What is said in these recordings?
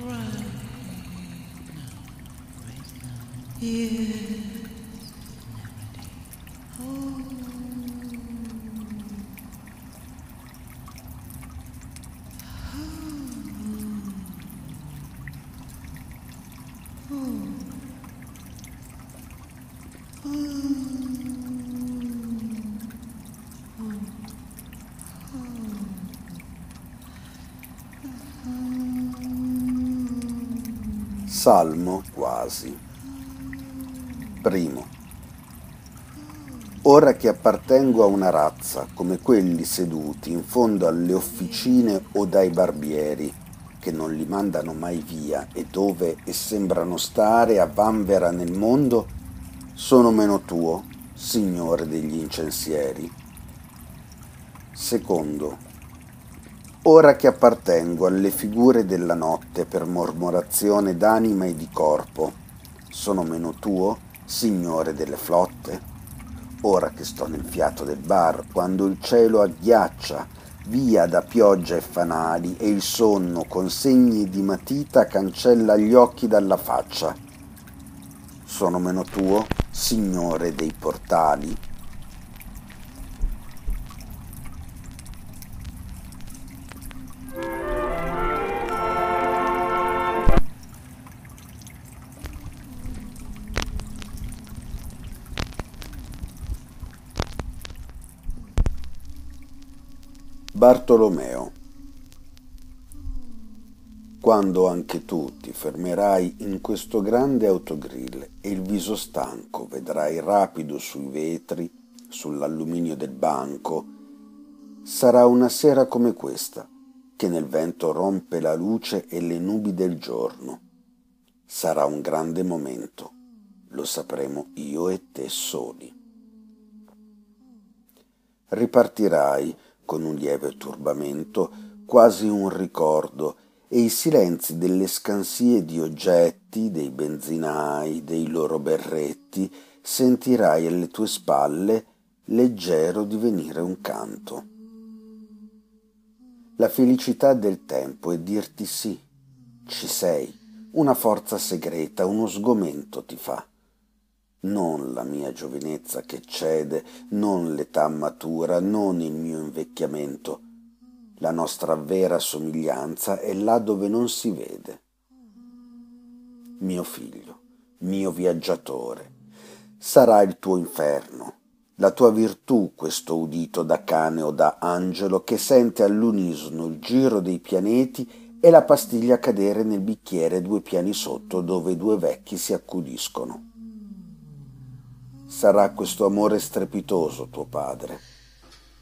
Right. Yeah. Salmo quasi. Primo. Ora che appartengo a una razza come quelli seduti in fondo alle officine o dai barbieri, che non li mandano mai via e dove e sembrano stare a vanvera nel mondo, sono meno tuo, Signore degli incensieri. Secondo Ora che appartengo alle figure della notte per mormorazione d'anima e di corpo, sono meno tuo, Signore delle flotte? Ora che sto nel fiato del bar, quando il cielo agghiaccia, via da pioggia e fanali, e il sonno con segni di matita cancella gli occhi dalla faccia. Sono meno tuo, Signore dei portali? Bartolomeo. Quando anche tu ti fermerai in questo grande autogrill e il viso stanco vedrai rapido sui vetri, sull'alluminio del banco, sarà una sera come questa, che nel vento rompe la luce e le nubi del giorno. Sarà un grande momento, lo sapremo io e te soli. Ripartirai con un lieve turbamento, quasi un ricordo, e i silenzi delle scansie di oggetti, dei benzinai, dei loro berretti, sentirai alle tue spalle leggero divenire un canto. La felicità del tempo è dirti sì, ci sei, una forza segreta, uno sgomento ti fa non la mia giovinezza che cede, non l'età matura, non il mio invecchiamento. La nostra vera somiglianza è là dove non si vede. Mio figlio, mio viaggiatore, sarà il tuo inferno, la tua virtù questo udito da cane o da angelo che sente all'unisono il giro dei pianeti e la pastiglia cadere nel bicchiere due piani sotto dove due vecchi si accudiscono sarà questo amore strepitoso tuo padre,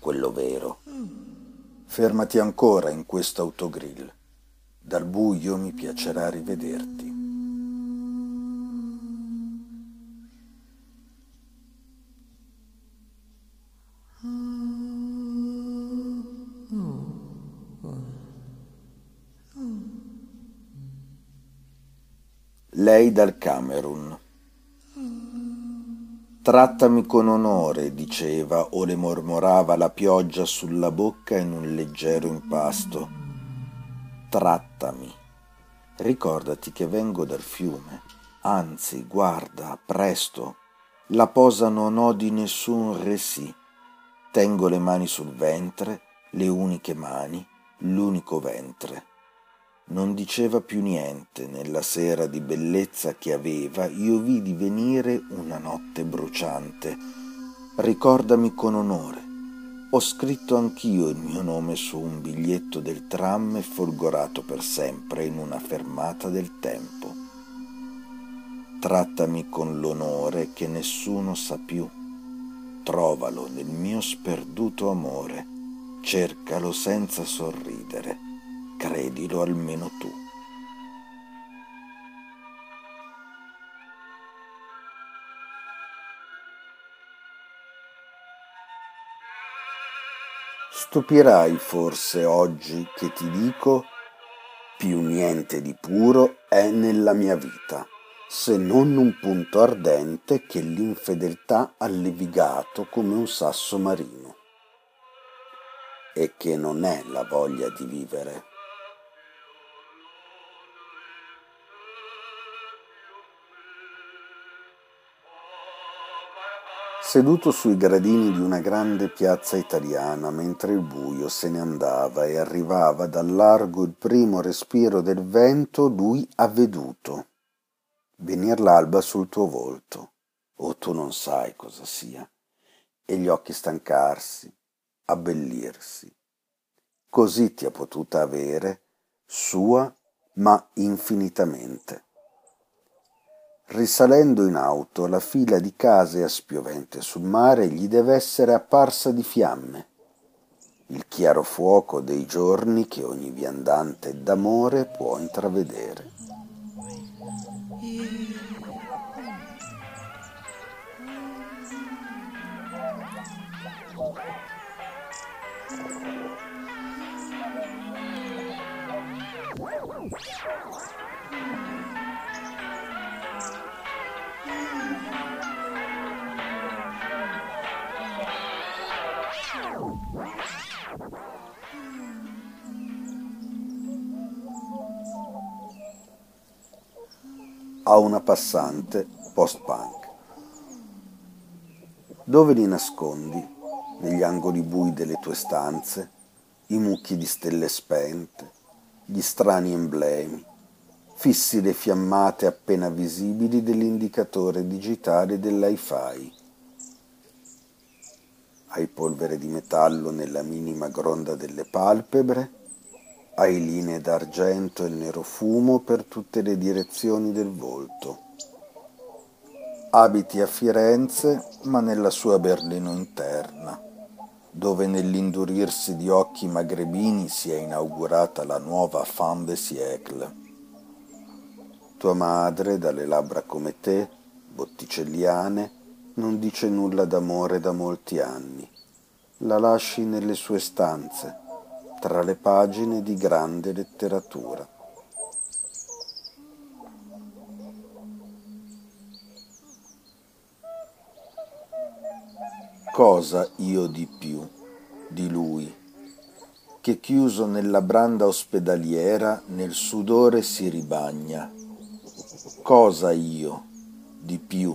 quello vero. Fermati ancora in questo autogrill. Dal buio mi piacerà rivederti. Lei dal Camerun. Trattami con onore, diceva o le mormorava la pioggia sulla bocca in un leggero impasto. Trattami. Ricordati che vengo dal fiume. Anzi, guarda, presto. La posa non ho di nessun resì. Tengo le mani sul ventre, le uniche mani, l'unico ventre non diceva più niente nella sera di bellezza che aveva, io vidi venire una notte bruciante. Ricordami con onore. Ho scritto anch'io il mio nome su un biglietto del tram e folgorato per sempre in una fermata del tempo. Trattami con l'onore che nessuno sa più. Trovalo nel mio sperduto amore, cercalo senza sorridere credilo almeno tu. Stupirai forse oggi che ti dico più niente di puro è nella mia vita, se non un punto ardente che l'infedeltà ha levigato come un sasso marino, e che non è la voglia di vivere Seduto sui gradini di una grande piazza italiana, mentre il buio se ne andava e arrivava dal largo il primo respiro del vento, lui ha veduto venir l'alba sul tuo volto, o tu non sai cosa sia, e gli occhi stancarsi, abbellirsi. Così ti ha potuta avere, sua, ma infinitamente Risalendo in auto, la fila di case a spiovente sul mare gli deve essere apparsa di fiamme. Il chiaro fuoco dei giorni che ogni viandante d'amore può intravedere. A una passante post-punk. Dove li nascondi, negli angoli bui delle tue stanze, i mucchi di stelle spente, gli strani emblemi, fissi le fiammate appena visibili dell'indicatore digitale dell'hi-fi. Hai polvere di metallo nella minima gronda delle palpebre hai linee d'argento e nero fumo per tutte le direzioni del volto. Abiti a Firenze, ma nella sua Berlino interna, dove nell'indurirsi di occhi magrebini si è inaugurata la nuova fin de siècle. Tua madre, dalle labbra come te, botticelliane, non dice nulla d'amore da molti anni. La lasci nelle sue stanze tra le pagine di grande letteratura. Cosa io di più di lui, che chiuso nella branda ospedaliera nel sudore si ribagna? Cosa io di più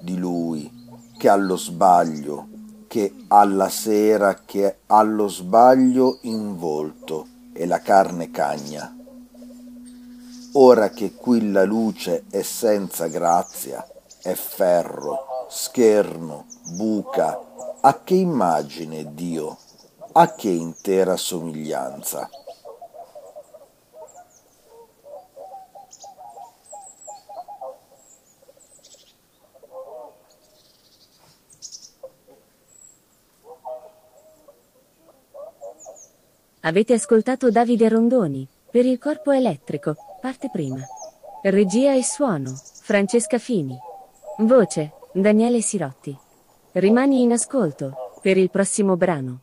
di lui, che allo sbaglio che alla sera che allo sbaglio in volto e la carne cagna. Ora che qui la luce è senza grazia, è ferro, scherno, buca, a che immagine Dio, a che intera somiglianza? Avete ascoltato Davide Rondoni, per il corpo elettrico, parte prima. Regia e suono, Francesca Fini. Voce, Daniele Sirotti. Rimani in ascolto, per il prossimo brano.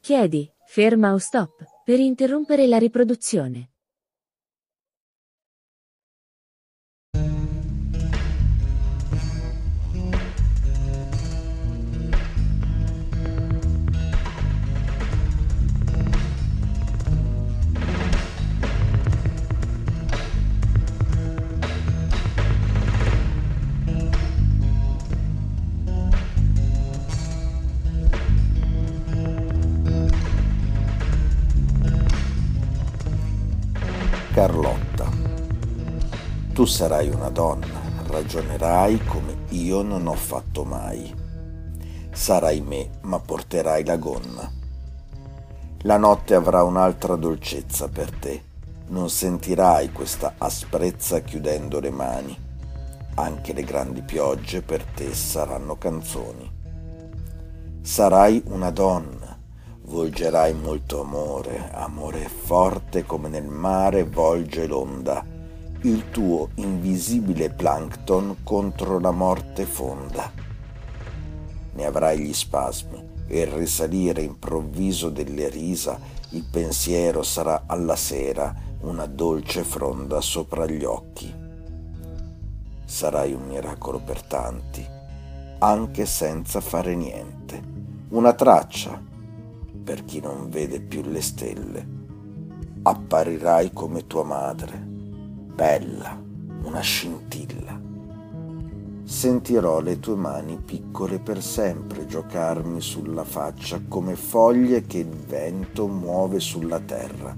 Chiedi, ferma o stop, per interrompere la riproduzione. Sarai una donna, ragionerai come io non ho fatto mai. Sarai me, ma porterai la gonna. La notte avrà un'altra dolcezza per te. Non sentirai questa asprezza chiudendo le mani. Anche le grandi piogge per te saranno canzoni. Sarai una donna volgerai molto amore, amore forte come nel mare volge l'onda, il tuo invisibile plankton contro la morte fonda. Ne avrai gli spasmi e il risalire improvviso delle risa, il pensiero sarà alla sera una dolce fronda sopra gli occhi. Sarai un miracolo per tanti, anche senza fare niente, una traccia per chi non vede più le stelle. Apparirai come tua madre, bella, una scintilla. sentirò le tue mani piccole per sempre giocarmi sulla faccia come foglie che il vento muove sulla terra.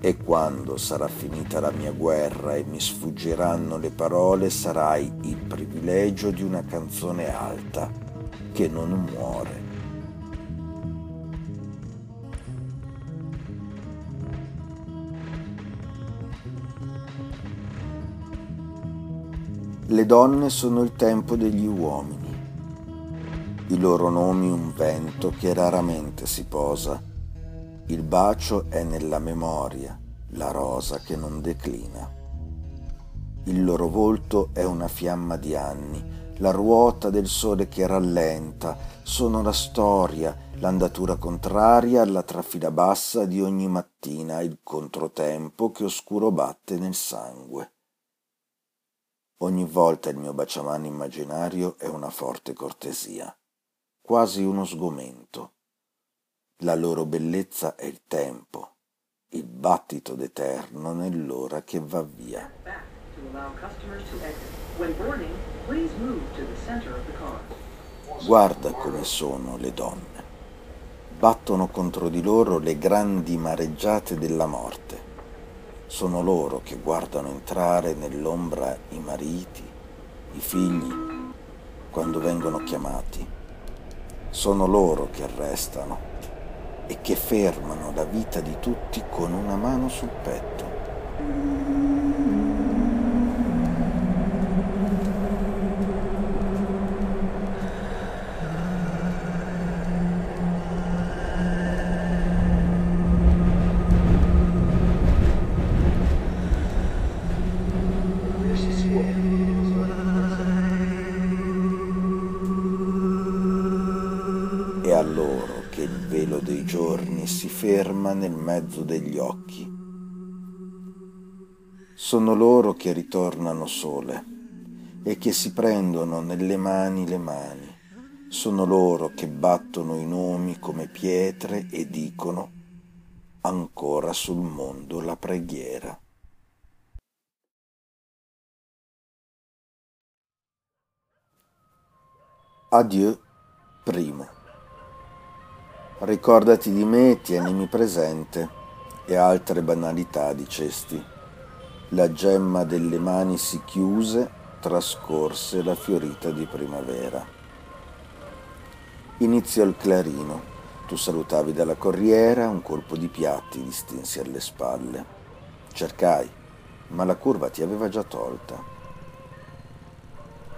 E quando sarà finita la mia guerra e mi sfuggiranno le parole, sarai il privilegio di una canzone alta che non muore. Le donne sono il tempo degli uomini, i loro nomi un vento che raramente si posa, il bacio è nella memoria, la rosa che non declina. Il loro volto è una fiamma di anni, la ruota del sole che rallenta, sono la storia, l'andatura contraria alla trafila bassa di ogni mattina, il controtempo che oscuro batte nel sangue. Ogni volta il mio baciamano immaginario è una forte cortesia, quasi uno sgomento. La loro bellezza è il tempo, il battito d'eterno nell'ora che va via. Guarda come sono le donne. Battono contro di loro le grandi mareggiate della morte sono loro che guardano entrare nell'ombra i mariti, i figli, quando vengono chiamati. Sono loro che restano e che fermano la vita di tutti con una mano sul petto. Ferma nel mezzo degli occhi. Sono loro che ritornano sole e che si prendono nelle mani le mani. Sono loro che battono i nomi come pietre e dicono ancora sul mondo la preghiera. Adieu, primo. Ricordati di me, tienimi presente e altre banalità dicesti. La gemma delle mani si chiuse, trascorse la fiorita di primavera. Iniziò il clarino. Tu salutavi dalla corriera, un colpo di piatti distinsi alle spalle. Cercai, ma la curva ti aveva già tolta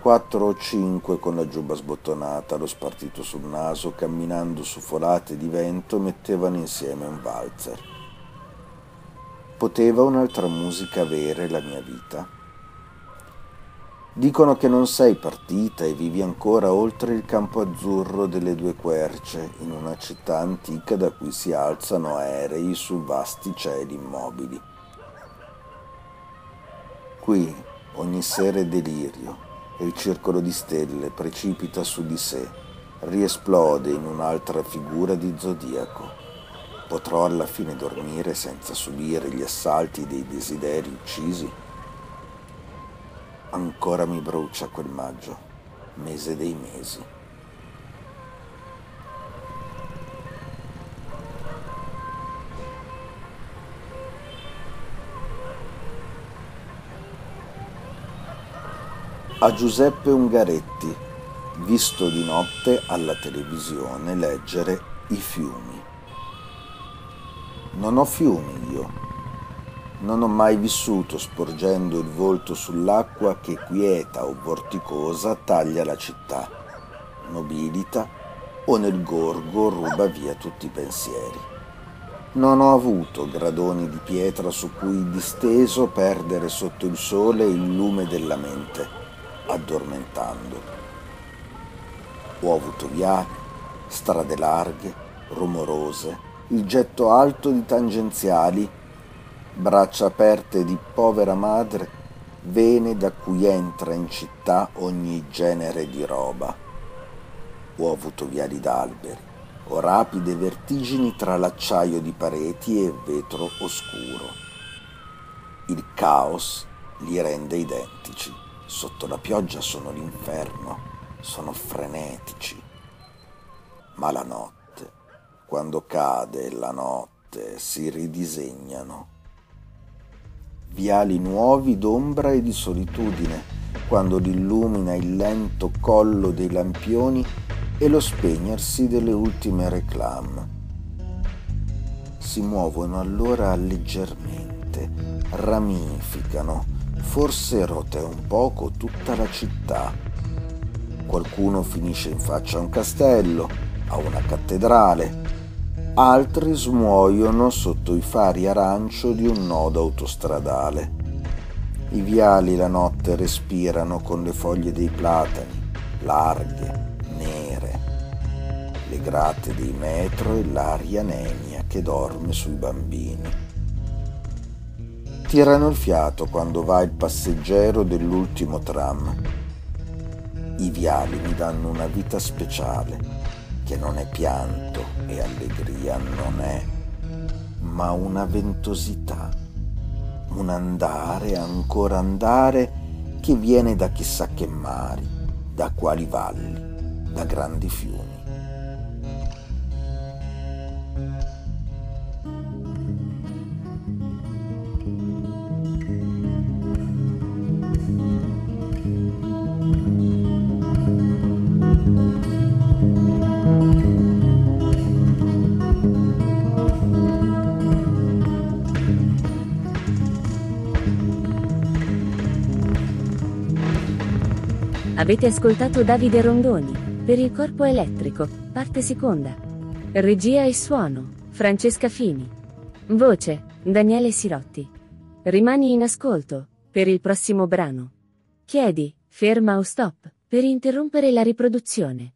quattro o cinque con la giubba sbottonata, lo spartito sul naso, camminando su folate di vento, mettevano insieme un valzer. Poteva un'altra musica avere la mia vita? Dicono che non sei partita e vivi ancora oltre il campo azzurro delle due querce, in una città antica da cui si alzano aerei su vasti cieli immobili. Qui ogni sera è delirio, il circolo di stelle precipita su di sé, riesplode in un'altra figura di zodiaco. Potrò alla fine dormire senza subire gli assalti dei desideri uccisi? Ancora mi brucia quel maggio, mese dei mesi. A Giuseppe Ungaretti, visto di notte alla televisione leggere i fiumi. Non ho fiumi io. Non ho mai vissuto sporgendo il volto sull'acqua che quieta o vorticosa taglia la città, nobilita o nel gorgo ruba via tutti i pensieri. Non ho avuto gradoni di pietra su cui disteso perdere sotto il sole il lume della mente addormentando. Ho avuto viali, strade larghe, rumorose, il getto alto di tangenziali, braccia aperte di povera madre, vene da cui entra in città ogni genere di roba. Ho avuto viali d'alberi, o rapide vertigini tra l'acciaio di pareti e vetro oscuro. Il caos li rende identici Sotto la pioggia sono l'inferno, sono frenetici. Ma la notte, quando cade la notte, si ridisegnano. Viali nuovi d'ombra e di solitudine, quando l'illumina il lento collo dei lampioni e lo spegnersi delle ultime reclame. Si muovono allora leggermente, ramificano, forse rotea un poco tutta la città. Qualcuno finisce in faccia a un castello, a una cattedrale, altri smuoiono sotto i fari arancio di un nodo autostradale. I viali la notte respirano con le foglie dei platani, larghe, nere, le grate dei metro e l'aria nenia che dorme sui bambini tirano il fiato quando va il passeggero dell'ultimo tram. I viali mi danno una vita speciale, che non è pianto e allegria, non è, ma una ventosità, un andare, ancora andare, che viene da chissà che mari, da quali valli, da grandi fiumi. Avete ascoltato Davide Rondoni, per il corpo elettrico, parte seconda. Regia e suono, Francesca Fini. Voce, Daniele Sirotti. Rimani in ascolto, per il prossimo brano. Chiedi, ferma o stop, per interrompere la riproduzione.